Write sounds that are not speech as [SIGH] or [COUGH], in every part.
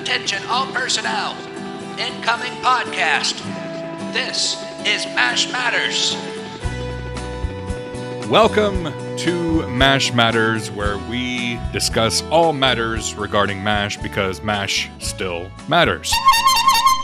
Attention all personnel. Incoming podcast. This is MASH Matters. Welcome to MASH Matters, where we discuss all matters regarding MASH because MASH still matters.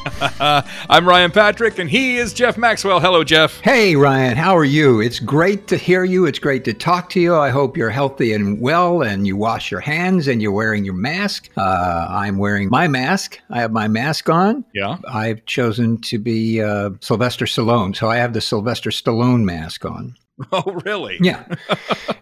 [LAUGHS] I'm Ryan Patrick, and he is Jeff Maxwell. Hello, Jeff. Hey, Ryan, how are you? It's great to hear you. It's great to talk to you. I hope you're healthy and well, and you wash your hands and you're wearing your mask. Uh, I'm wearing my mask. I have my mask on. Yeah. I've chosen to be uh, Sylvester Stallone, so I have the Sylvester Stallone mask on. [LAUGHS] Oh, really? Yeah.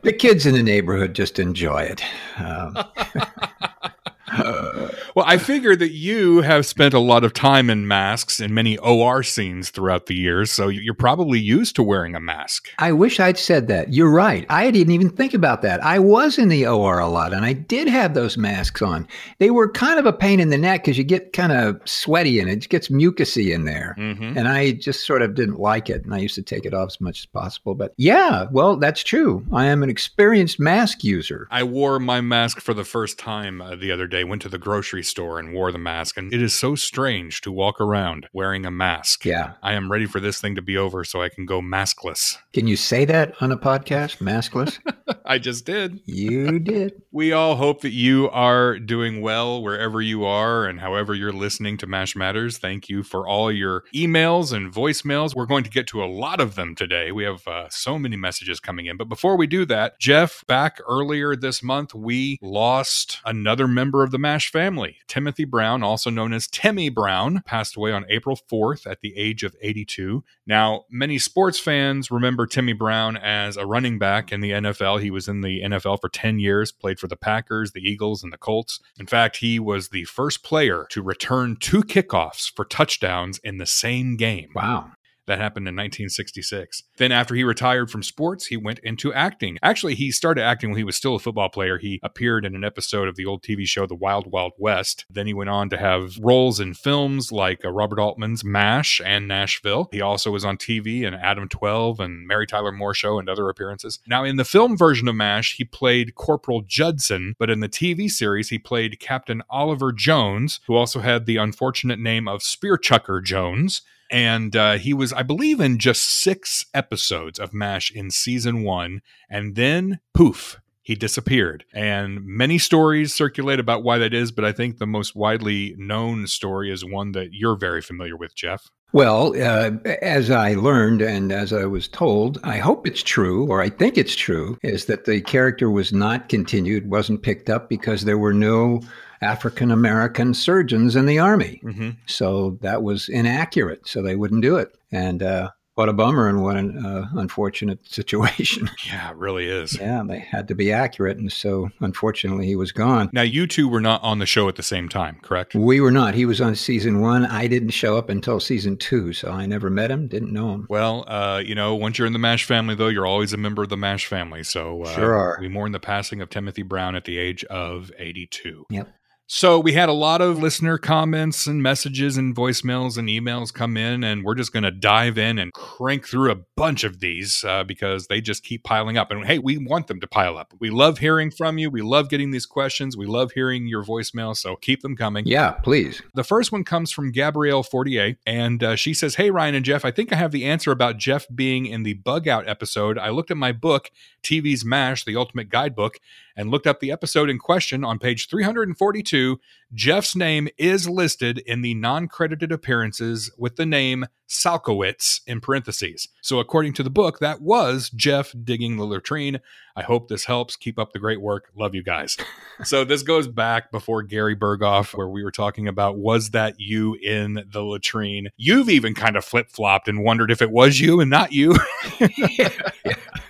the kids in the neighborhood just enjoy it. Um, [LAUGHS] [LAUGHS] Well, I figure that you have spent a lot of time in masks in many OR scenes throughout the years, so you're probably used to wearing a mask. I wish I'd said that. You're right. I didn't even think about that. I was in the OR a lot and I did have those masks on. They were kind of a pain in the neck because you get kind of sweaty and it gets mucusy in there. Mm-hmm. And I just sort of didn't like it. And I used to take it off as much as possible. But yeah, well, that's true. I am an experienced mask user. I wore my mask for the first time uh, the other day, went to the grocery store and wore the mask, and it is so strange to walk around wearing a mask. Yeah. I am ready for this thing to be over so I can go maskless. Can you say that on a podcast? Maskless? [LAUGHS] I just did. you did. [LAUGHS] We all hope that you are doing well wherever you are and however you're listening to MASH Matters. Thank you for all your emails and voicemails. We're going to get to a lot of them today. We have uh, so many messages coming in. But before we do that, Jeff, back earlier this month, we lost another member of the MASH family. Timothy Brown, also known as Timmy Brown, passed away on April 4th at the age of 82. Now, many sports fans remember Timmy Brown as a running back in the NFL. He was in the NFL for 10 years, played for the Packers, the Eagles, and the Colts. In fact, he was the first player to return two kickoffs for touchdowns in the same game. Wow. That happened in 1966. Then, after he retired from sports, he went into acting. Actually, he started acting when he was still a football player. He appeared in an episode of the old TV show The Wild Wild West. Then he went on to have roles in films like uh, Robert Altman's MASH and Nashville. He also was on TV in Adam 12 and Mary Tyler Moore Show and other appearances. Now, in the film version of MASH, he played Corporal Judson, but in the TV series, he played Captain Oliver Jones, who also had the unfortunate name of Spear Chucker Jones and uh, he was, I believe, in just six episodes of MASH in season one, and then poof, he disappeared. And many stories circulate about why that is, but I think the most widely known story is one that you're very familiar with, Jeff. Well, uh, as I learned and as I was told, I hope it's true, or I think it's true, is that the character was not continued, wasn't picked up because there were no African American surgeons in the army. Mm-hmm. So that was inaccurate. So they wouldn't do it. And uh, what a bummer and what an uh, unfortunate [LAUGHS] situation. Yeah, it really is. yeah, they had to be accurate. And so unfortunately, he was gone. Now, you two were not on the show at the same time, correct? We were not. He was on season one. I didn't show up until season two. So I never met him, didn't know him. Well, uh, you know, once you're in the MASH family, though, you're always a member of the MASH family. So uh, Sure are. we mourn the passing of Timothy Brown at the age of 82. Yep. So we had a lot of listener comments and messages and voicemails and emails come in, and we're just going to dive in and crank through a bunch of these uh, because they just keep piling up. And hey, we want them to pile up. We love hearing from you. We love getting these questions. We love hearing your voicemail. So keep them coming. Yeah, please. The first one comes from Gabrielle Fortier, and uh, she says, Hey, Ryan and Jeff, I think I have the answer about Jeff being in the bug out episode. I looked at my book, TV's MASH, the ultimate guidebook, and looked up the episode in question on page 342. Jeff's name is listed in the non credited appearances with the name Salkowitz in parentheses. So, according to the book, that was Jeff digging the latrine. I hope this helps. Keep up the great work. Love you guys. [LAUGHS] so, this goes back before Gary Burghoff, where we were talking about was that you in the latrine? You've even kind of flip flopped and wondered if it was you and not you. [LAUGHS] yeah,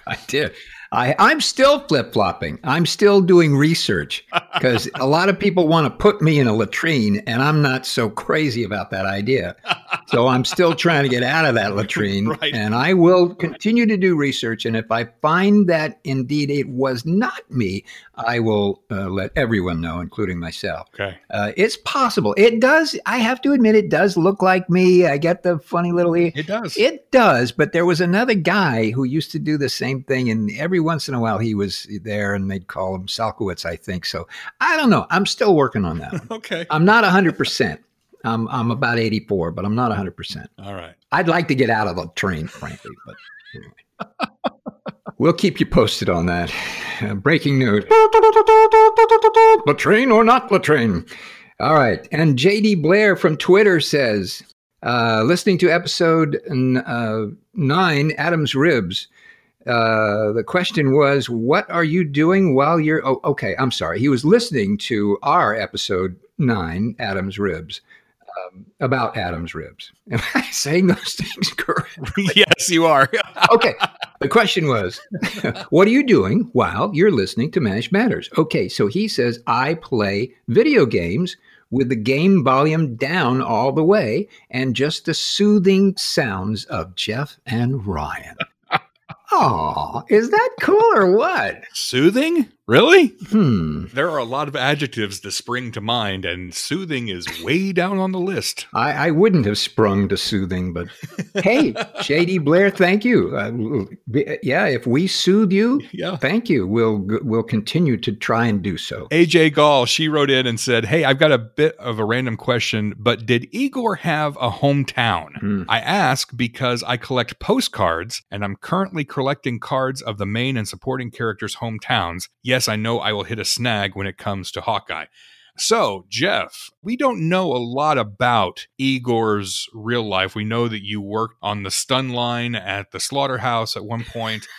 I did. I, I'm still flip flopping. I'm still doing research because a lot of people want to put me in a latrine, and I'm not so crazy about that idea. So I'm still trying to get out of that latrine, [LAUGHS] Right. and I will continue to do research. And if I find that indeed it was not me, I will uh, let everyone know, including myself. okay. Uh, it's possible. It does. I have to admit, it does look like me. I get the funny little. E- It does. it does, but there was another guy who used to do the same thing, and every every once in a while he was there and they'd call him Salkowitz, I think. So I don't know. I'm still working on that. [LAUGHS] okay. I'm not 100%. I'm, I'm about 84, but I'm not 100%. All right. I'd like to get out of the train, frankly, but anyway. we'll keep you posted on that. Uh, [SIGHS] breaking news. Latrine or not Latrine? All right. And JD Blair from Twitter says, uh, listening to episode uh, nine, Adam's Ribs. Uh, the question was, what are you doing while you're? Oh, okay. I'm sorry. He was listening to our episode nine, Adam's Ribs, um, about Adam's Ribs. [LAUGHS] Am I saying those things [LAUGHS] correctly? [LAUGHS] yes, you are. okay. The question was, what are you doing while you're listening to Mash Matters? Okay. So he says, I play video games with the game volume down all the way and just the soothing sounds of Jeff and Ryan. Oh, is that cool or what? Soothing? Really? Hmm. There are a lot of adjectives that spring to mind, and soothing is way down on the list. I, I wouldn't have sprung to soothing, but [LAUGHS] hey, Shady Blair, thank you. Uh, yeah, if we soothe you, yeah. thank you. We'll we'll continue to try and do so. AJ Gall, she wrote in and said, "Hey, I've got a bit of a random question, but did Igor have a hometown?" Hmm. I ask because I collect postcards, and I'm currently collecting cards of the main and supporting characters' hometowns. Yes, I know I will hit a snag when it comes to Hawkeye. So, Jeff, we don't know a lot about Igor's real life. We know that you worked on the stun line at the slaughterhouse at one point. [LAUGHS]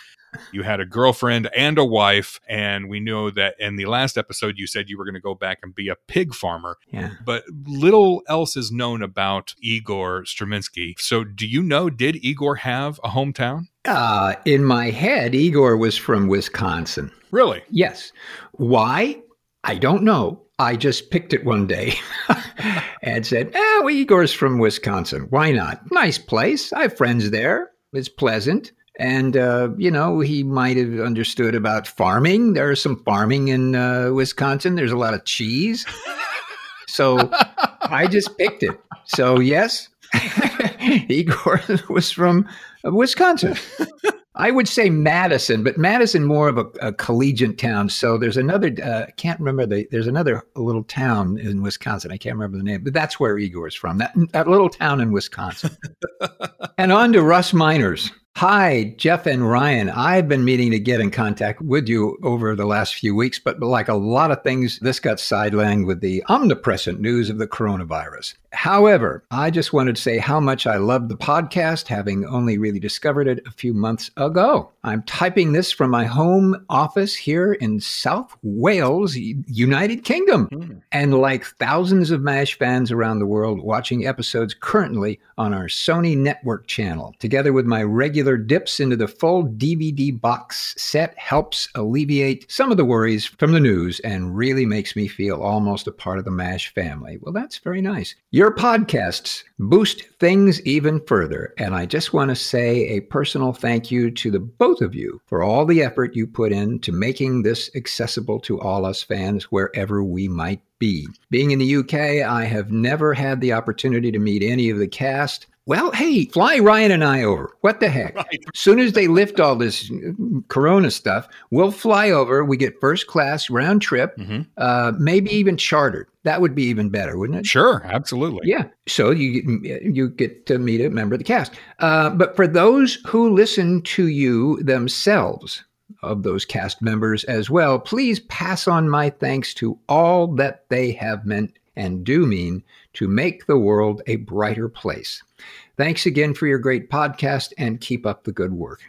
You had a girlfriend and a wife, and we know that in the last episode you said you were going to go back and be a pig farmer. Yeah. But little else is known about Igor Straminsky. So, do you know, did Igor have a hometown? Uh, in my head, Igor was from Wisconsin. Really? Yes. Why? I don't know. I just picked it one day [LAUGHS] and said, eh, well, Igor's from Wisconsin. Why not? Nice place. I have friends there. It's pleasant. And, uh, you know, he might have understood about farming. There's some farming in uh, Wisconsin. There's a lot of cheese. So I just picked it. So, yes, [LAUGHS] Igor was from Wisconsin. I would say Madison, but Madison more of a, a collegiate town. So there's another. Uh, I can't remember the. There's another little town in Wisconsin. I can't remember the name, but that's where Igor is from. That that little town in Wisconsin. [LAUGHS] and on to Russ Miners. Hi, Jeff and Ryan. I've been meaning to get in contact with you over the last few weeks, but like a lot of things, this got sidelined with the omnipresent news of the coronavirus. However, I just wanted to say how much I love the podcast, having only really discovered it a few months ago. I'm typing this from my home office here in South Wales, United Kingdom. Hmm. And like thousands of MASH fans around the world, watching episodes currently on our Sony Network channel, together with my regular dips into the full DVD box set, helps alleviate some of the worries from the news and really makes me feel almost a part of the MASH family. Well, that's very nice. Your podcasts boost things even further. And I just want to say a personal thank you to the both of you for all the effort you put into making this accessible to all us fans wherever we might be. Being in the UK, I have never had the opportunity to meet any of the cast. Well, hey, fly Ryan and I over. What the heck? Right. As soon as they lift all this Corona stuff, we'll fly over. We get first class round trip, Mhm. uh, maybe even chartered. That would be even better, wouldn't it? Sure, absolutely. Yeah. So you you get to meet a member of the cast. Uh, but for those who listen to you themselves, of those cast members as well, please pass on my thanks to all that they have meant and do mean to make the world a brighter place. Thanks again for your great podcast and keep up the good work.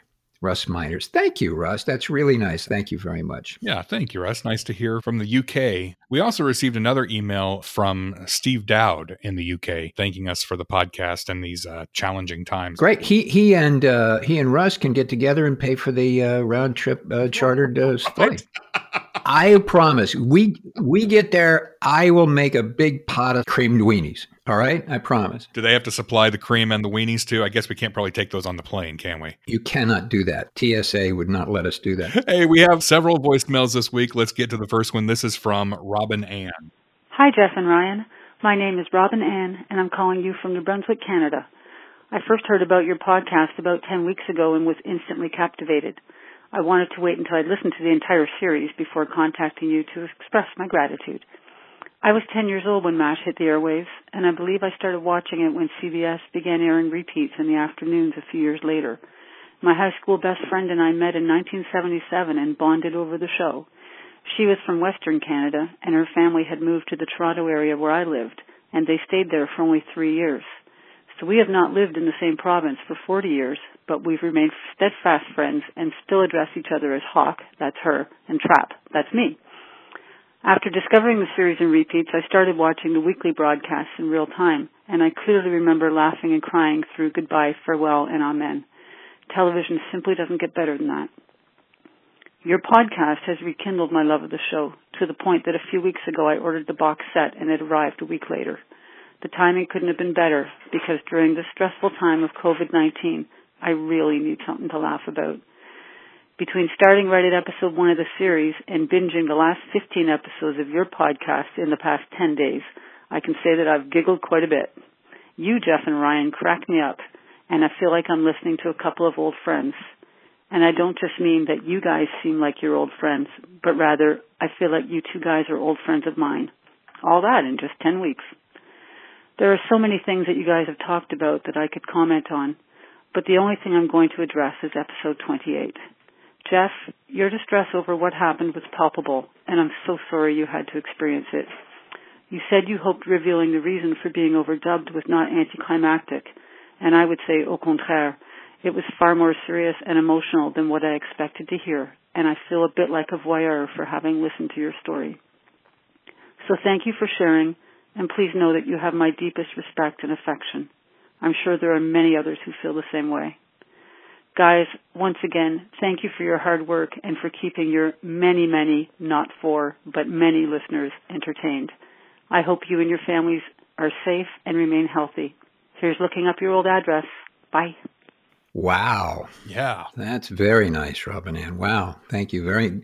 Russ Miners. Thank you, Russ. That's really nice. Thank you very much. Yeah, thank you, Russ. Nice to hear from the UK. We also received another email from Steve Dowd in the UK, thanking us for the podcast and these uh, challenging times. Great. He he and uh, he and Russ can get together and pay for the uh, round trip uh, chartered uh, flight. [LAUGHS] I promise. We we get there. I will make a big pot of creamed weenies. All right, I promise. Do they have to supply the cream and the weenies too? I guess we can't probably take those on the plane, can we? You cannot do that. TSA would not let us do that. [LAUGHS] Hey, we have several voicemails this week. Let's get to the first one. This is from Robin Ann. Hi, Jeff and Ryan. My name is Robin Ann, and I'm calling you from New Brunswick, Canada. I first heard about your podcast about 10 weeks ago and was instantly captivated. I wanted to wait until I'd listened to the entire series before contacting you to express my gratitude. I was 10 years old when MASH hit the airwaves, and I believe I started watching it when CBS began airing repeats in the afternoons a few years later. My high school best friend and I met in 1977 and bonded over the show. She was from Western Canada, and her family had moved to the Toronto area where I lived, and they stayed there for only three years. So we have not lived in the same province for 40 years, but we've remained steadfast friends and still address each other as Hawk, that's her, and Trap, that's me. After discovering the series in repeats, I started watching the weekly broadcasts in real time, and I clearly remember laughing and crying through Goodbye, Farewell, and Amen. Television simply doesn't get better than that. Your podcast has rekindled my love of the show to the point that a few weeks ago I ordered the box set and it arrived a week later. The timing couldn't have been better because during this stressful time of COVID-19, I really need something to laugh about. Between starting right at episode one of the series and binging the last 15 episodes of your podcast in the past 10 days, I can say that I've giggled quite a bit. You, Jeff and Ryan, crack me up, and I feel like I'm listening to a couple of old friends. And I don't just mean that you guys seem like your old friends, but rather I feel like you two guys are old friends of mine. All that in just 10 weeks. There are so many things that you guys have talked about that I could comment on, but the only thing I'm going to address is episode 28. Jeff, your distress over what happened was palpable, and I'm so sorry you had to experience it. You said you hoped revealing the reason for being overdubbed was not anticlimactic, and I would say au contraire. It was far more serious and emotional than what I expected to hear, and I feel a bit like a voyeur for having listened to your story. So thank you for sharing, and please know that you have my deepest respect and affection. I'm sure there are many others who feel the same way. Guys, once again, thank you for your hard work and for keeping your many, many, not four, but many listeners entertained. I hope you and your families are safe and remain healthy. Here's looking up your old address. Bye. Wow. Yeah. That's very nice, Robin Ann. Wow. Thank you. Very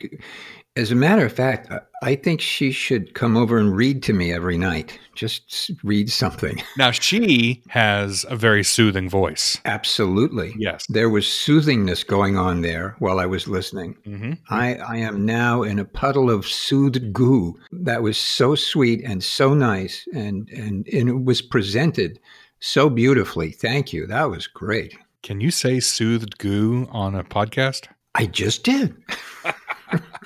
as a matter of fact, I think she should come over and read to me every night. Just read something. [LAUGHS] Now, she has a very soothing voice. Absolutely. Yes. There was soothingness going on there while I was listening. Mm-hmm. I, I am now in a puddle of soothed goo. That was so sweet and so nice, and, and, and it was presented so beautifully. Thank you. That was great. Can you say soothed goo on a podcast? I just did. [LAUGHS]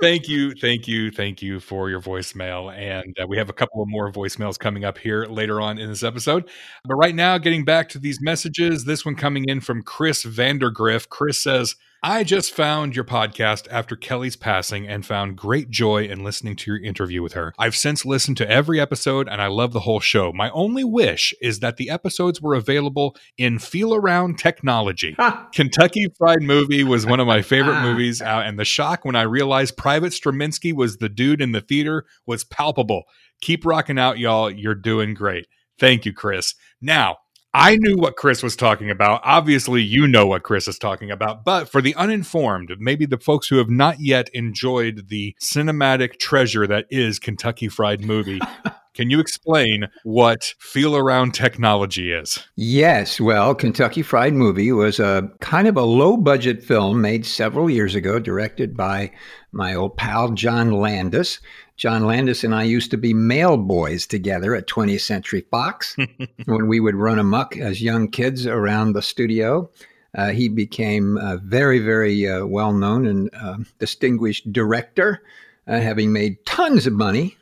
thank you, thank you, thank you for your voicemail. And uh, we have a couple of more voicemails coming up here later on in this episode. But right now, getting back to these messages, this one coming in from Chris Vandergriff. Chris says, I just found your podcast after Kelly's passing and found great joy in listening to your interview with her. I've since listened to every episode and I love the whole show. My only wish is that the episodes were available in feel around technology. Kentucky Fried Movie was one of my favorite [LAUGHS] movies, uh, and the shock when I realized Private Straminsky was the dude in the theater was palpable. Keep rocking out, y'all. You're doing great. Thank you, Chris. Now, I knew what Chris was talking about. Obviously, you know what Chris is talking about. But for the uninformed, maybe the folks who have not yet enjoyed the cinematic treasure that is Kentucky Fried Movie, [LAUGHS] can you explain what feel around technology is? Yes. Well, Kentucky Fried Movie was a kind of a low budget film made several years ago, directed by my old pal John Landis. John Landis and I used to be mail boys together at 20th Century Fox [LAUGHS] when we would run amuck as young kids around the studio. Uh, he became a very, very uh, well known and uh, distinguished director, uh, having made tons of money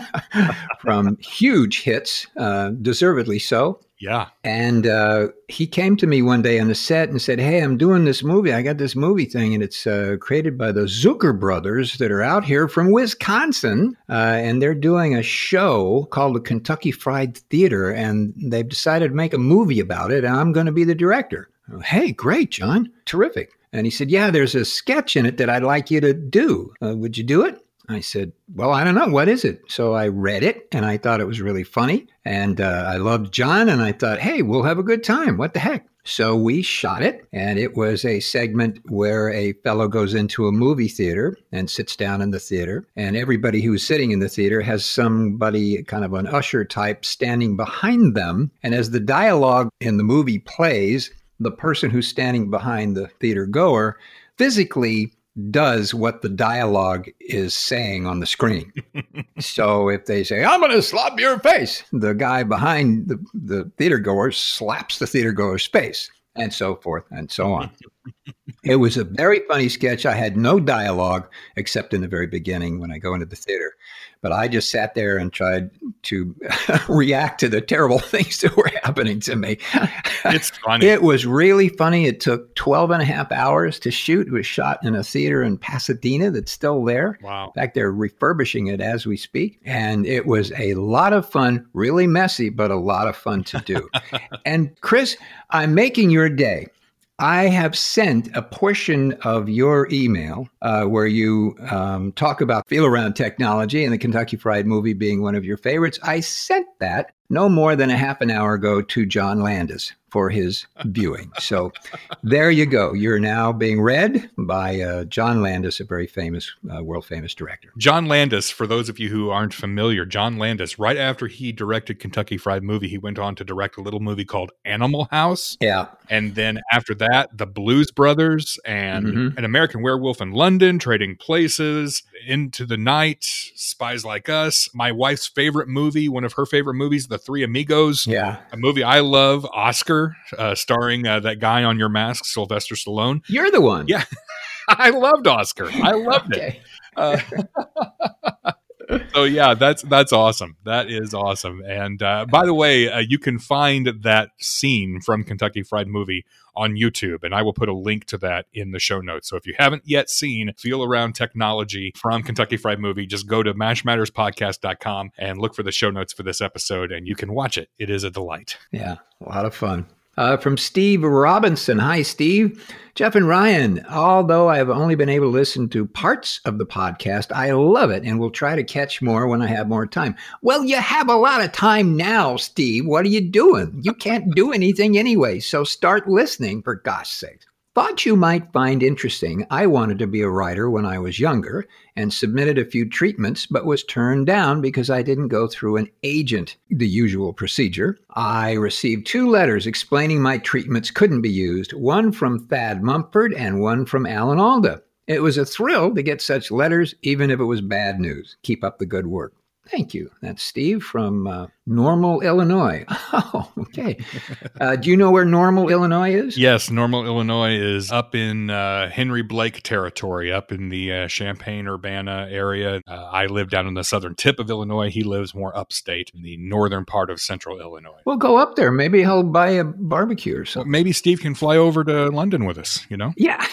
[LAUGHS] from huge hits, uh, deservedly so. Yeah. And uh, he came to me one day on the set and said, Hey, I'm doing this movie. I got this movie thing, and it's uh, created by the Zucker brothers that are out here from Wisconsin. Uh, and they're doing a show called the Kentucky Fried Theater, and they've decided to make a movie about it, and I'm going to be the director. Hey, great, John. Terrific. And he said, Yeah, there's a sketch in it that I'd like you to do. Uh, would you do it? I said, Well, I don't know. What is it? So I read it and I thought it was really funny. And uh, I loved John and I thought, Hey, we'll have a good time. What the heck? So we shot it, and it was a segment where a fellow goes into a movie theater and sits down in the theater, and everybody who's sitting in the theater has somebody, kind of an usher type, standing behind them. And as the dialogue in the movie plays, the person who's standing behind the theater goer physically does what the dialogue is saying on the screen. [LAUGHS] so if they say, I'm going to slap your face, the guy behind the, the theater goer slaps the theater goer's face, and so forth and so on. [LAUGHS] it was a very funny sketch. I had no dialogue except in the very beginning when I go into the theater. But I just sat there and tried to [LAUGHS] react to the terrible [LAUGHS] things that were happening to me. [LAUGHS] It's funny. It was really funny. It took 12 and a half hours to shoot. It was shot in a theater in Pasadena that's still there. Wow. In fact, they're refurbishing it as we speak. And it was a lot of fun, really messy, but a lot of fun to do. and Chris, I'm making your day. I have sent a portion of your email uh, where you um, talk about feel around technology and the Kentucky Fried Movie being one of your favorites. I sent that no more than a half an hour ago to John Landis for his viewing. So there you go. You're now being read by uh, John Landis, a very famous, uh, world famous director. John Landis, for those of you who aren't familiar, John Landis, right after he directed Kentucky Fried Movie, he went on to direct a little movie called Animal House. Yeah. And then after that, The Blues Brothers and Mhm. An American Werewolf in London, Trading Places, Into the Night, Spies Like Us, my wife's favorite movie, one of her favorite movies, The Three Amigos. Yeah. A movie I love, Oscar, uh, starring uh, that guy on your mask, Sylvester Stallone. You're the one. Yeah. [LAUGHS] I loved Oscar. I loved it. [LAUGHS] Uh, [LAUGHS] so yeah, that's that's awesome. That is awesome. And uh, by the way, uh, you can find that scene from Kentucky Fried Movie on YouTube, and I will put a link to that in the show notes. So if you haven't yet seen Feel Around Technology from Kentucky Fried Movie, just go to mashmatterspodcast.com and look for the show notes for this episode, and you can watch it. It is a delight. Yeah, a lot of fun. Uh, from Steve Robinson. Hi, Steve. Jeff and Ryan. Although I have only been able to listen to parts of the podcast, I love it and will try to catch more when I have more time. Well, you have a lot of time now, Steve. What are you doing? You can't do anything anyway, so start listening, for gosh sakes. Thought you might find interesting. I wanted to be a writer when I was younger and submitted a few treatments, but was turned down because I didn't go through an agent, the usual procedure. I received two letters explaining my treatments couldn't be used one from Thad Mumford and one from Alan Alda. It was a thrill to get such letters, even if it was bad news. Keep up the good work. Thank you. That's Steve from uh, Normal, Illinois. [LAUGHS] Oh, okay. Uh, do you know where Normal, Illinois is? Yes, Normal, Illinois is up in uh, Henry Blake territory, up in the uh, Champaign Urbana area. Uh, I live down in the southern tip of Illinois. He lives more upstate in the northern part of central Illinois. We'll go up there. Maybe he'll buy a barbecue or Well, something. maybe Steve can fly over to London with us, you know? Yeah.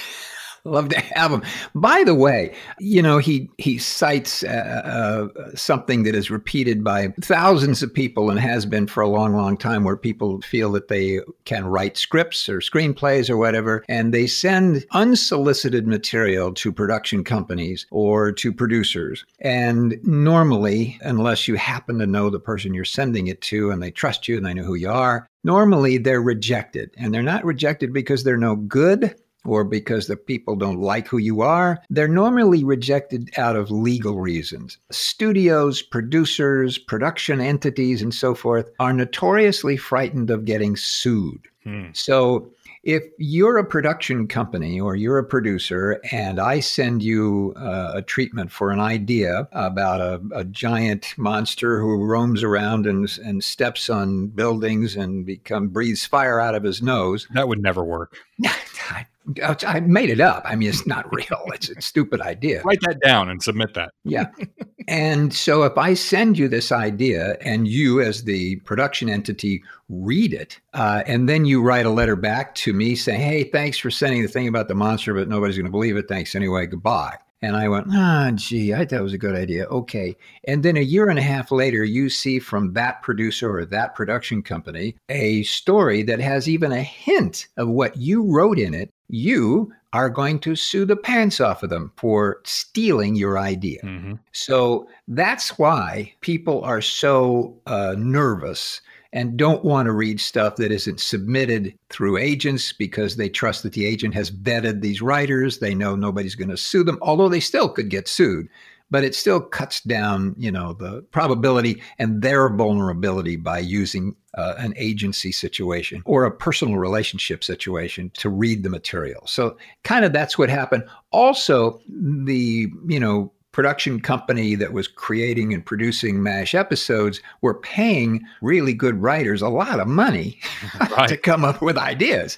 Love to have him. By the way, you know he he cites uh, uh, something that is repeated by thousands of people and has been for a long, long time, where people feel that they can write scripts or screenplays or whatever, and they send unsolicited material to production companies or to producers. And normally, unless you happen to know the person you're sending it to and they trust you and they know who you are, normally they're rejected, and they're not rejected because they're no good or because the people don't like who you are, they're normally rejected out of legal reasons. Studios, producers, production entities, and so forth are notoriously frightened of getting sued. Hmm. So if you're a production company or you're a producer and I send you uh, a treatment for an idea about a, a giant monster who roams around and, and steps on buildings and become breathes fire out of his nose, That would never work. [LAUGHS] I, I made it up. I mean, it's not real. It's a stupid idea. [LAUGHS] Write that down and submit that. Yeah. [LAUGHS] and so if I send you this idea and you, as the production entity, read it, uh, and then you write a letter back to me saying, hey, thanks for sending the thing about the monster, but nobody's going to believe it. Thanks anyway. Goodbye. And I went, ah, gee, I thought it was a good idea. Okay. And then a year and a half later, you see from that producer or that production company a story that has even a hint of what you wrote in it. You are going to sue the pants off of them for stealing your idea. hmm So that's why people are so uh, nervous and don't want to read stuff that isn't submitted through agents because they trust that the agent has vetted these writers. They know nobody's going to sue them, although they still could get sued. but it still cuts down, you know, the probability and their vulnerability by using uh, an agency situation or a personal relationship situation to read the material. So kind of that's what happened. Also, the, you know, production company that was creating and producing MASH episodes were paying really good writers a lot of money [LAUGHS] right. to come up with ideas.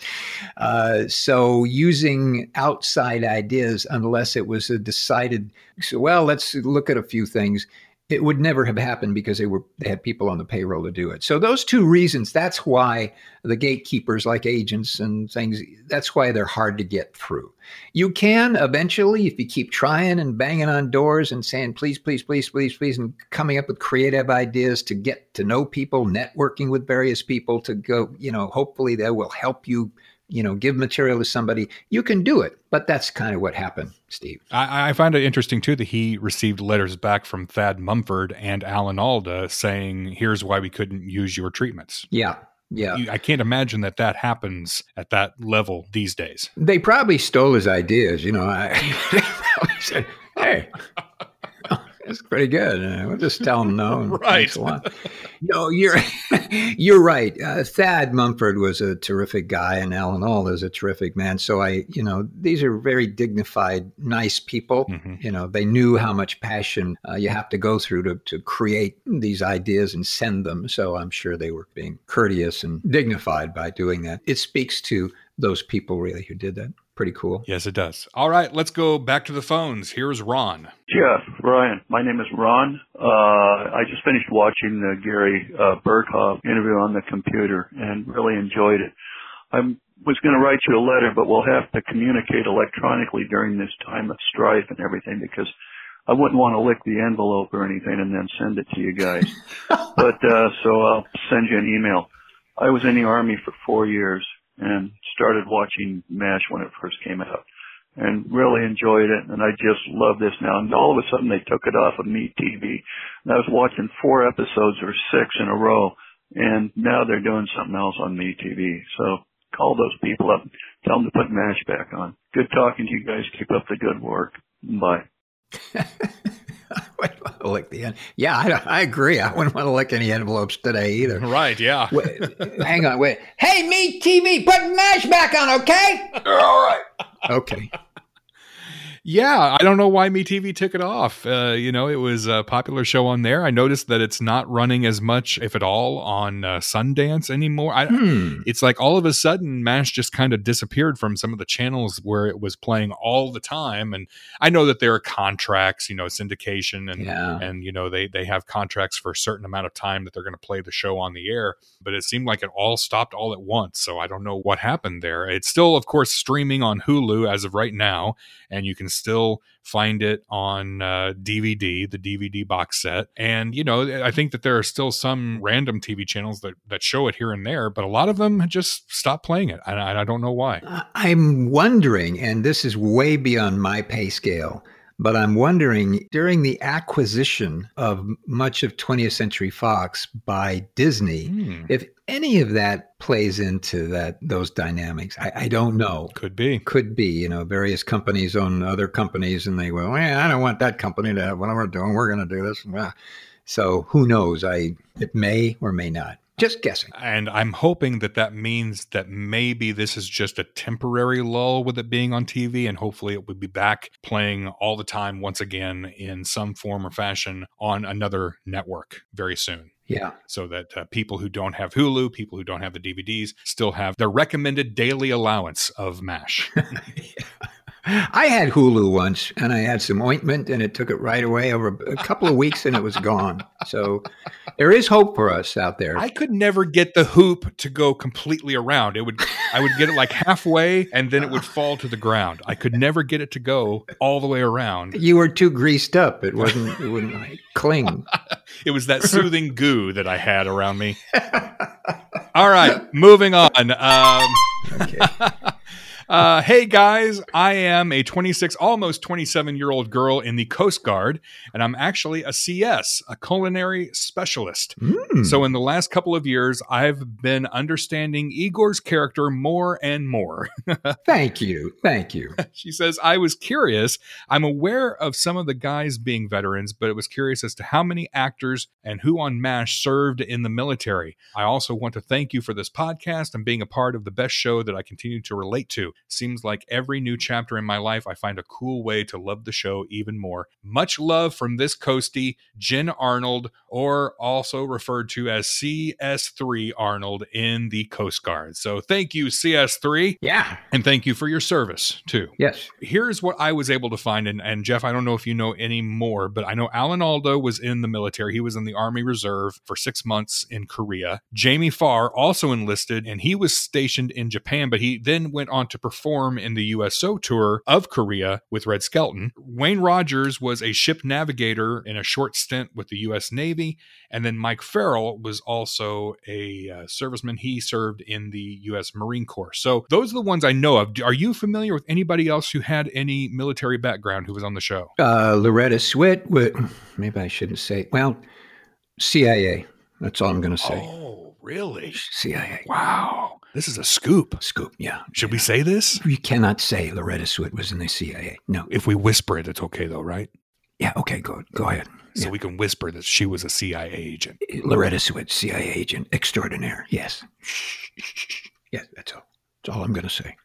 Uh, so using outside ideas, unless it was a decided, so, well, let's look at a few things it would never have happened because they were they had people on the payroll to do it. So those two reasons, that's why the gatekeepers like agents and things, that's why they're hard to get through. You can eventually, if you keep trying and banging on doors and saying, please, please, please, please, please, and coming up with creative ideas to get to know people, networking with various people to go, you know, hopefully that will help you you know, give material to somebody, you can do it. But that's kind of what happened, Steve. I, I find it interesting too that he received letters back from Thad Mumford and Alan Alda saying, "Here's why we couldn't use your treatments." Yeah, yeah. I can't imagine that that happens at that level these days. They probably stole his ideas. You know, I, [LAUGHS] probably said, "Hey." [LAUGHS] That's pretty good. We'll just tell them no. [LAUGHS] right. No, you're [LAUGHS] you're right. Uh, Thad Mumford was a terrific guy, and Alan Alda is a terrific man. So I, you know, these are very dignified, nice people. Mm-hmm. You know, they knew how much passion uh, you have to go through to to create these ideas and send them. So I'm sure they were being courteous and dignified by doing that. It speaks to those people really who did that pretty cool. Yes, it does. All right, let's go back to the phones. Here's Ron. Jeff, Ryan. My name is Ron. Uh, I just finished watching the Gary uh, Burghoff interview on the computer and really enjoyed it. I was going to write you a letter, but we'll have to communicate electronically during this time of strife and everything because I wouldn't want to lick the envelope or anything and then send it to you guys. [LAUGHS] but uh, so I'll send you an email. I was in the army for four years and started watching MASH when it first came out and really enjoyed it. And I just love this now. And all of a sudden they took it off of MeTV. And I was watching four episodes or six in a row. And now they're doing something else on MeTV. So call those people up. Tell them to put MASH back on. Good talking to you guys. Keep up the good work. Bye. [LAUGHS] I to lick the end. Yeah, I, I, agree. I wouldn't want to lick any envelopes today either. Right? Yeah. Wait, hang on. Wait. Hey, MeTV, put mash back on, okay? All right. Okay yeah, I don't know why MeTV took it off. Uh, you know, it was a popular show on there. I noticed that it's not running as much, if at all, on uh, Sundance anymore. I, hmm. It's like all of a sudden, MASH just kind of disappeared from some of the channels where it was playing all the time. And I know that there are contracts, you know, syndication, and yeah. and you know they they have contracts for a certain amount of time that they're going to play the show on the air. But it seemed like it all stopped all at once. So I don't know what happened there. It's still, of course, streaming on Hulu as of right now, and you can still find it on uh, DVD, the DVD box set. And, you know, I think that there are still some random TV channels that, that show it here and there, but a lot of them just stop playing it. And I, I don't know why. I'm wondering, and this is way beyond my pay scale. But I'm wondering during the acquisition of much of 20th Century Fox by Disney, mm. if any of that plays into that those dynamics. I, I, don't know. Could be. Could be. You know, various companies own other companies, and they go, well, I don't want that company to have what we're doing. We're going to do this. So who knows? I it may or may not. Just guessing. And I'm hoping that that means that maybe this is just a temporary lull with it being on TV, and hopefully it will be back playing all the time once again in some form or fashion on another network very soon. Yeah. So that uh, people who don't have Hulu, people who don't have the DVDs, still have their recommended daily allowance of MASH. yeah. [LAUGHS] [LAUGHS] I had Hulu once and I had some ointment and it took it right away over a couple of weeks and it was gone. So there is hope for us out there. I could never get the hoop to go completely around. It would I would get it like halfway and then it would fall to the ground. I could never get it to go all the way around. You were too greased up. It wasn't it wouldn't like cling. [LAUGHS] it was that soothing goo that I had around me. All right, moving on. Um, [LAUGHS] okay. Uh, hey guys, I am a 26, almost 27 year old girl in the Coast Guard, and I'm actually a CS, a culinary specialist. Mm. So, in the last couple of years, I've been understanding Igor's character more and more. [LAUGHS] thank you. Thank you. she says, I was curious. I'm aware of some of the guys being veterans, but it was curious as to how many actors and who on MASH served in the military. I also want to thank you for this podcast and being a part of the best show that I continue to relate to. Seems like every new chapter in my life, I find a cool way to love the show even more. Much love from this coastie, Jen Arnold, or also referred to as CS3 Arnold in the Coast Guard. So thank you, CS3. Yeah. And thank you for your service, too. Yes. Here's what I was able to find. And, and Jeff, I don't know if you know any more, but I know Alan Alda was in the military. He was in the Army Reserve for six months in Korea. Jamie Farr also enlisted, and he was stationed in Japan, but he then went on to perform in the USO tour of Korea with Red Skelton. Wayne Rogers was a ship navigator in a short stint with the U.S. Navy. And then Mike Farrell was also a uh, serviceman. He served in the U.S. Marine Corps. So those are the ones I know of. Are you familiar with anybody else who had any military background who was on the show? Uh, Loretta Swit. Would, maybe I shouldn't say. Well, CIA. That's all I'm going to say. Oh, really? CIA. Wow. This is a scoop. Scoop. Yeah. Should we say this? You cannot say Loretta Swit was in the CIA. No. If we whisper it, it's okay though, right? Yeah. Okay. Go. Go ahead. So Yeah. we can whisper that she was a CIA agent. Loretta Swit, CIA agent extraordinaire. Yes. Shh. Yes. That's all. That's all I'm going to say.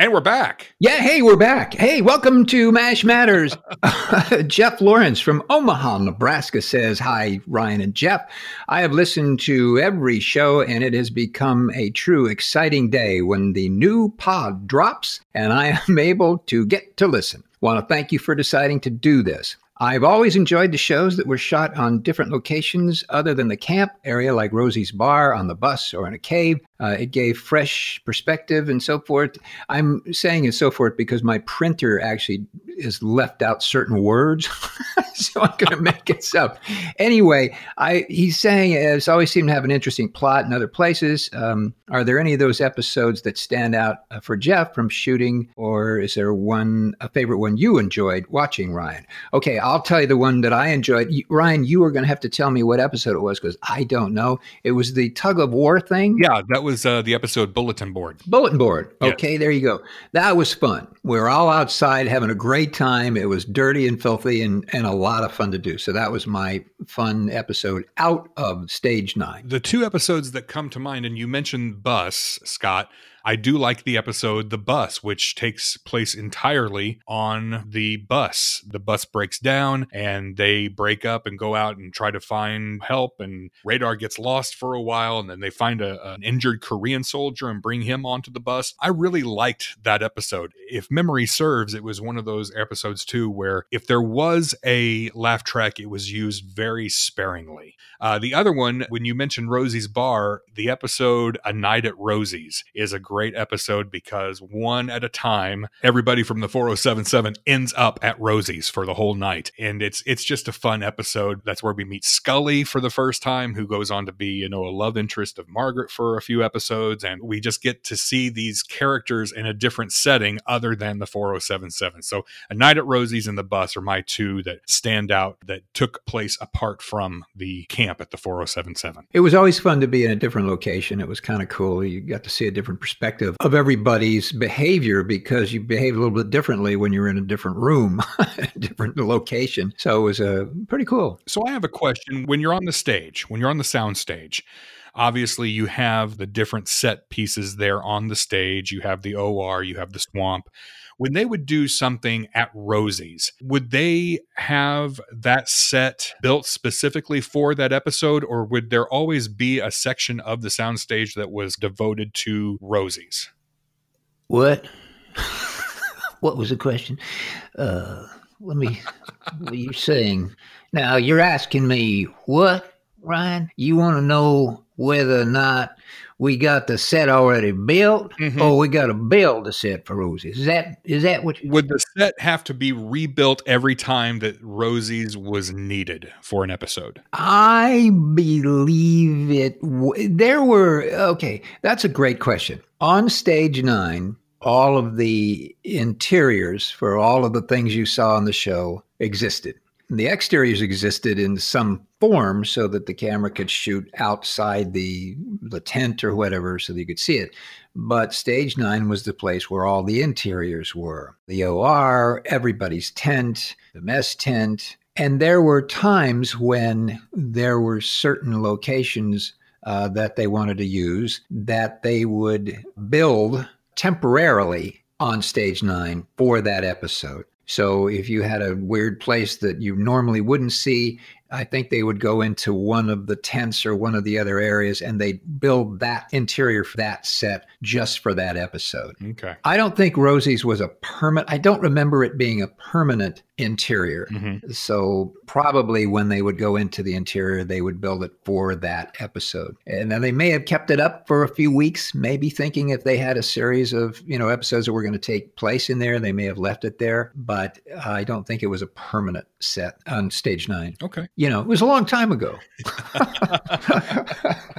And we're back. Yeah, hey, we're back. Hey, welcome to MASH Matters. [LAUGHS] [LAUGHS] Jeff Lawrence from Omaha, Nebraska says, Hi, Ryan and Jeff. I have listened to every show, and it has become a true exciting day when the new pod drops and I [LAUGHS] am able to get to listen. Want to thank you for deciding to do this. I've always enjoyed the shows that were shot on different locations other than the camp area, like Rosie's Bar, on the bus, or in a cave. Uh, it gave fresh perspective and so forth. I'm saying and so forth because my printer actually has left out certain words, [LAUGHS] so I'm going to make it up. Anyway, I he's saying it's always seemed to have an interesting plot in other places. Um, are there any of those episodes that stand out uh, for Jeff from shooting, or is there one a favorite one you enjoyed watching, Ryan? Okay, I'll tell you the one that I enjoyed. You- Ryan, you were going to have to tell me what episode it was because I don't know. It was the tug of war thing. Yeah, that was uh, the episode Bulletin Board. Bulletin board. Yes. Okay, there you go. That was fun. We were all outside having a great time. It was dirty and filthy and, and a lot of fun to do. So that was my fun episode out of stage nine. The two episodes that come to mind, and you mentioned Bus, Scott. I do like the episode The Bus, which takes place entirely on the bus. The bus breaks down and they break up and go out and try to find help. And Radar gets lost for a while. And then they find a, an injured Korean soldier and bring him onto the bus. I really liked that episode. If memory serves, it was one of those episodes too where if there was a laugh track, it was used very sparingly. Uh, the other one, when you mentioned Rosie's Bar, the episode A Night at Rosie's is a great episode because one at a time, everybody from the 4077 ends up at Rosie's for the whole night. And it's it's just a fun episode. That's where we meet Scully for the first time, who goes on to be, you know, a love interest of Margaret for a few episodes. And we just get to see these characters in a different setting other than the 4077. So A Night at Rosie's and The Bus are my two that stand out that took place apart from the camp at the 4077. It was always fun to be in a different location. It was kind of cool. You got to see a different perspective of everybody's behavior because you behave a little bit differently when you're in a different room, [LAUGHS] different location. So it was uh, pretty cool. So I have a question. When you're on the stage, when you're on the sound stage, obviously you have the different set pieces there on the stage. You have the OR, you have the swamp. When they would do something at Rosie's, would they have that set built specifically for that episode, or would there always be a section of the soundstage that was devoted to Rosie's? What? [LAUGHS] what was the question? Uh, let me. what are you saying? Now you're asking me what, Ryan? You want to know whether or not we got the set already built, Mhm. or we got to build the set for Rosie's? Is that is that what? You, Would the set have to be rebuilt every time that Rosie's was needed for an episode? I believe it. W- there were okay. That's a great question. On stage nine, all of the interiors for all of the things you saw on the show existed. The exteriors existed in some form so that the camera could shoot outside the the tent or whatever so that you could see it. But stage nine was the place where all the interiors were. The OR, everybody's tent, the mess tent. And there were times when there were certain locations uh, that they wanted to use that they would build temporarily on stage nine for that episode. So if you had a weird place that you normally wouldn't see, I think they would go into one of the tents or one of the other areas and they build that interior for that set just for that episode. Okay. I don't think Rosie's was a permanent, I don't remember it being a permanent interior. Mhm. So probably when they would go into the interior, they would build it for that episode. And then they may have kept it up for a few weeks, maybe thinking if they had a series of, you know, episodes that were going to take place in there, they may have left it there. But I don't think it was a permanent set on stage nine. Okay. You know, it was a long time ago. [LAUGHS]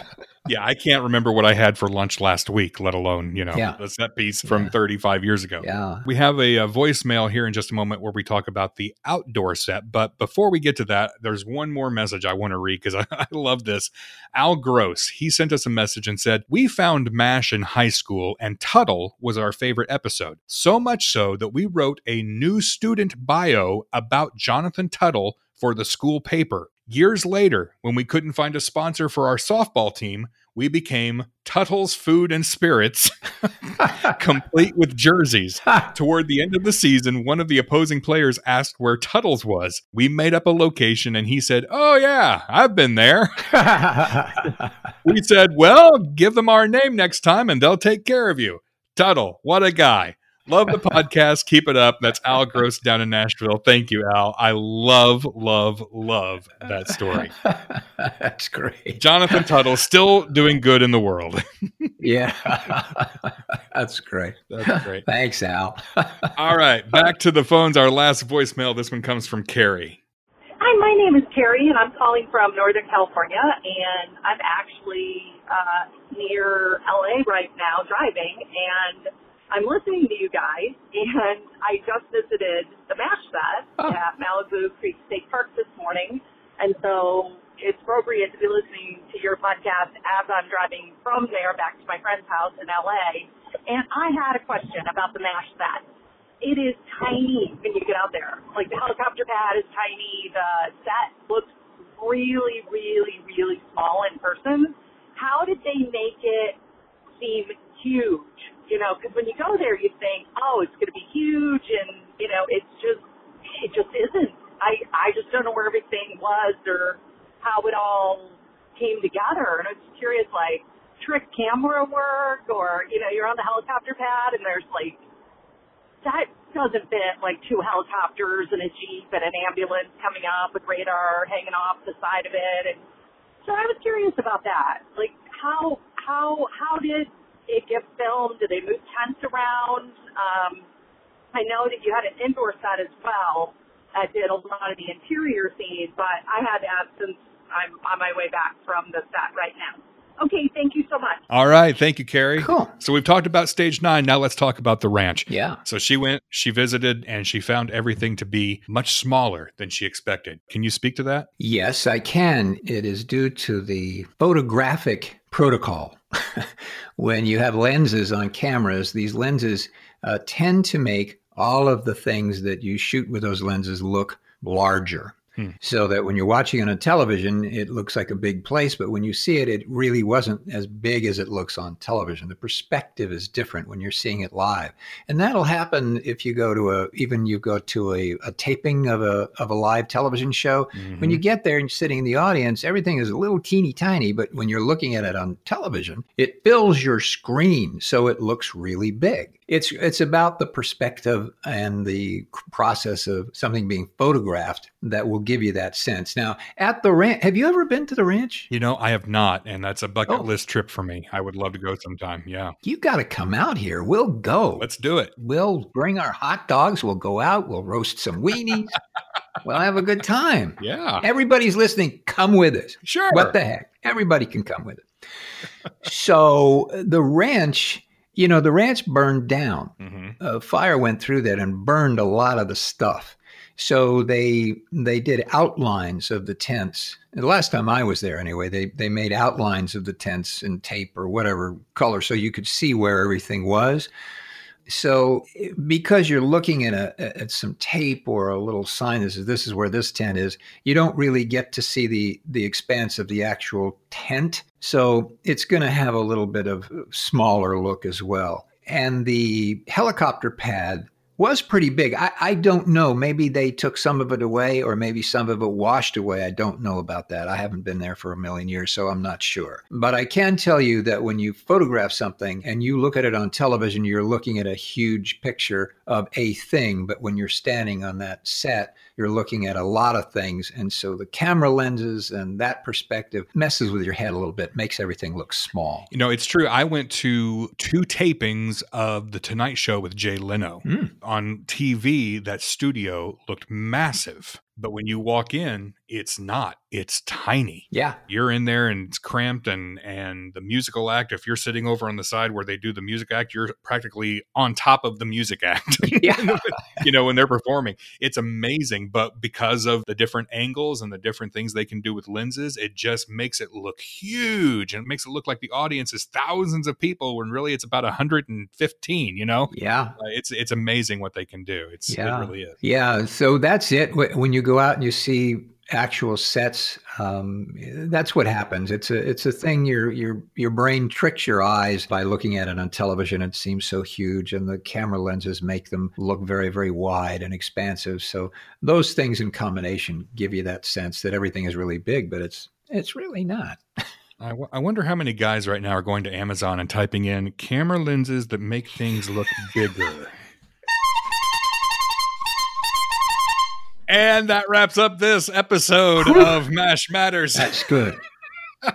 [LAUGHS] Yeah, I can't remember what I had for lunch last week, let alone, you know, Yeah. the set piece from Yeah. 35 years ago. Yeah. We have a, a voicemail here in just a moment where we talk about the outdoor set. But before we get to that, there's one more message I want to read because I, [LAUGHS] I love this. Al Gross, he sent us a message and said, We found MASH in high school, and Tuttle was our favorite episode. So much so that we wrote a new student bio about Jonathan Tuttle for the school paper. Years later, when we couldn't find a sponsor for our softball team, we became Tuttle's Food and Spirits, [LAUGHS] complete with jerseys. Toward the end of the season, one of the opposing players asked where Tuttle's was. We made up a location and he said, Oh, yeah, I've been there. [LAUGHS] We said, Well, give them our name next time and they'll take care of you. Tuttle, what a guy. Love the podcast. Keep it up. That's Al Gross down in Nashville. Thank you, Al. I love, love, love that story. [LAUGHS] That's great. Jonathan Tuttle still doing good in the world. [LAUGHS] Yeah. [LAUGHS] That's great. That's great. Thanks, Al. All right, back to the phones. Our last voicemail. This one comes from Carrie. Hi, my name is Carrie, and I'm calling from Northern California, and I'm actually uh, near LA right now driving, and I'm listening to you guys, and I just visited the MASH set Oh. at Malibu Creek State Park this morning, and so it's appropriate to be listening to your podcast as I'm driving from there back to my friend's house in LA, and I had a question about the MASH set it is tiny when you get out there. Like the helicopter pad is tiny. The set looks really, really, really small in person. How did they make it seem huge? You know, because when you go there, you think, oh, it's going to be huge, and you know, it's just, it just isn't. I, I just don't know where everything was or how it all came together, and I was curious, like trick camera work, or you know, you're on the helicopter pad, and there's like that doesn't fit like two helicopters and a jeep and an ambulance coming up with radar hanging off the side of it and so I was curious about that. Like how how how did it get filmed? Did they move tents around? Um I know that you had an indoor set as well that did a lot of the interior scenes, but I had that since I'm on my way back from the set right now. Okay, thank you so much. All right, thank you, Carrie. Cool. So we've talked about stage nine. Now let's talk about the ranch. Yeah. So she went, she visited, and she found everything to be much smaller than she expected. Can you speak to that? Yes, I can. It is due to the photographic protocol. [LAUGHS] when you have lenses on cameras, these lenses uh, tend to make all of the things that you shoot with those lenses look larger. Hmm. So that when you're watching on a television, it looks like a big place, but when you see it, it really wasn't as big as it looks on television. The perspective is different when you're seeing it live. And that'll happen if you go to a, even you go to a, a taping of a, of a live television show. When you get there and you're sitting in the audience, everything is a little teeny tiny, but when you're looking at it on television, it fills your screen so it looks really big. It's it's about the perspective and the process of something being photographed that will give you that sense. Now, at the ranch, have you ever been to the ranch? You know, I have not, and that's a bucket Oh. list trip for me. I would love to go sometime. Yeah, You got to come out here. We'll go. let's do it. We'll bring our hot dogs. We'll go out. We'll roast some weenies. [LAUGHS] we'll have a good time. Yeah, Everybody's listening. Come with us. sure. What the heck? Everybody can come with it. so the ranch You know, the ranch burned down. hmm A fire went through that and burned a lot of the stuff. So they they did outlines of the tents. The last time I was there, anyway, they they made outlines of the tents in tape or whatever color, so you could see where everything was. So eh, because you're looking at a at some tape or a little sign that says this is where this tent is, you don't really get to see the the expanse of the actual tent. So it's going to have a little bit of uh, smaller look as well. And the helicopter pad was pretty big. I, I don't know. Maybe they took some of it away or maybe some of it washed away. I don't know about that. I haven't been there for a million years, so I'm not sure. But I can tell you that when you photograph something and you look at it on television, you're looking at a huge picture of a thing. But when you're standing on that set, you're looking at a lot of things. And so the camera lenses and that perspective messes with your head a little bit, makes everything look small. You know, it's true. I went to two tapings of The Tonight Show with Jay Leno. Mm. On TV, that studio looked massive. But when you walk in, it's not. It's tiny. Yeah. You're in there and it's cramped and and the musical act, if you're sitting over on the side where they do the music act, you're practically on top of the music act. [LAUGHS] Yeah. [LAUGHS] you know, when they're performing. It's amazing. But because of the different angles and the different things they can do with lenses, it just makes it look huge and it makes it look like the audience is thousands of people when really it's about 115, you know? Yeah. Uh, It's it's amazing what they can do. It's Yeah. it really is. Yeah, so that's it. When you go out and you see actual sets, um, that's what happens. It's a it's a thing. Your your your brain tricks your eyes by looking at it on television. It seems so huge, and the camera lenses make them look very very wide and expansive. So those things in combination give you that sense that everything is really big, but it's it's really not. I, w- I wonder how many guys right now are going to Amazon and typing in camera lenses that make things look bigger. And that wraps up this episode of Mash Matters. That's good. [LAUGHS]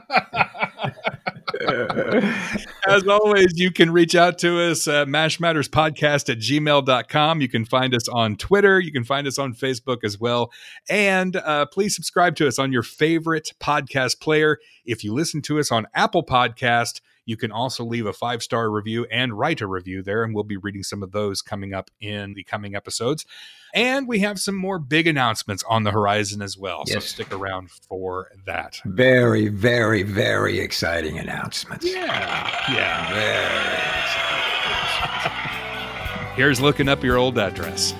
As always, you can reach out to us at mashmatterspodcast at gmail.com. You can find us on Twitter. You can find us on Facebook as well. And uh, please subscribe to us on your favorite podcast player. If you listen to us on Apple Podcast, you can also leave a five star review and write a review there, and we'll be reading some of those coming up in the coming episodes. And we have some more big announcements on the horizon as well. So stick around for that. Very very very exciting announcements. Yeah. Yeah. Very exciting. Here's looking up your old address.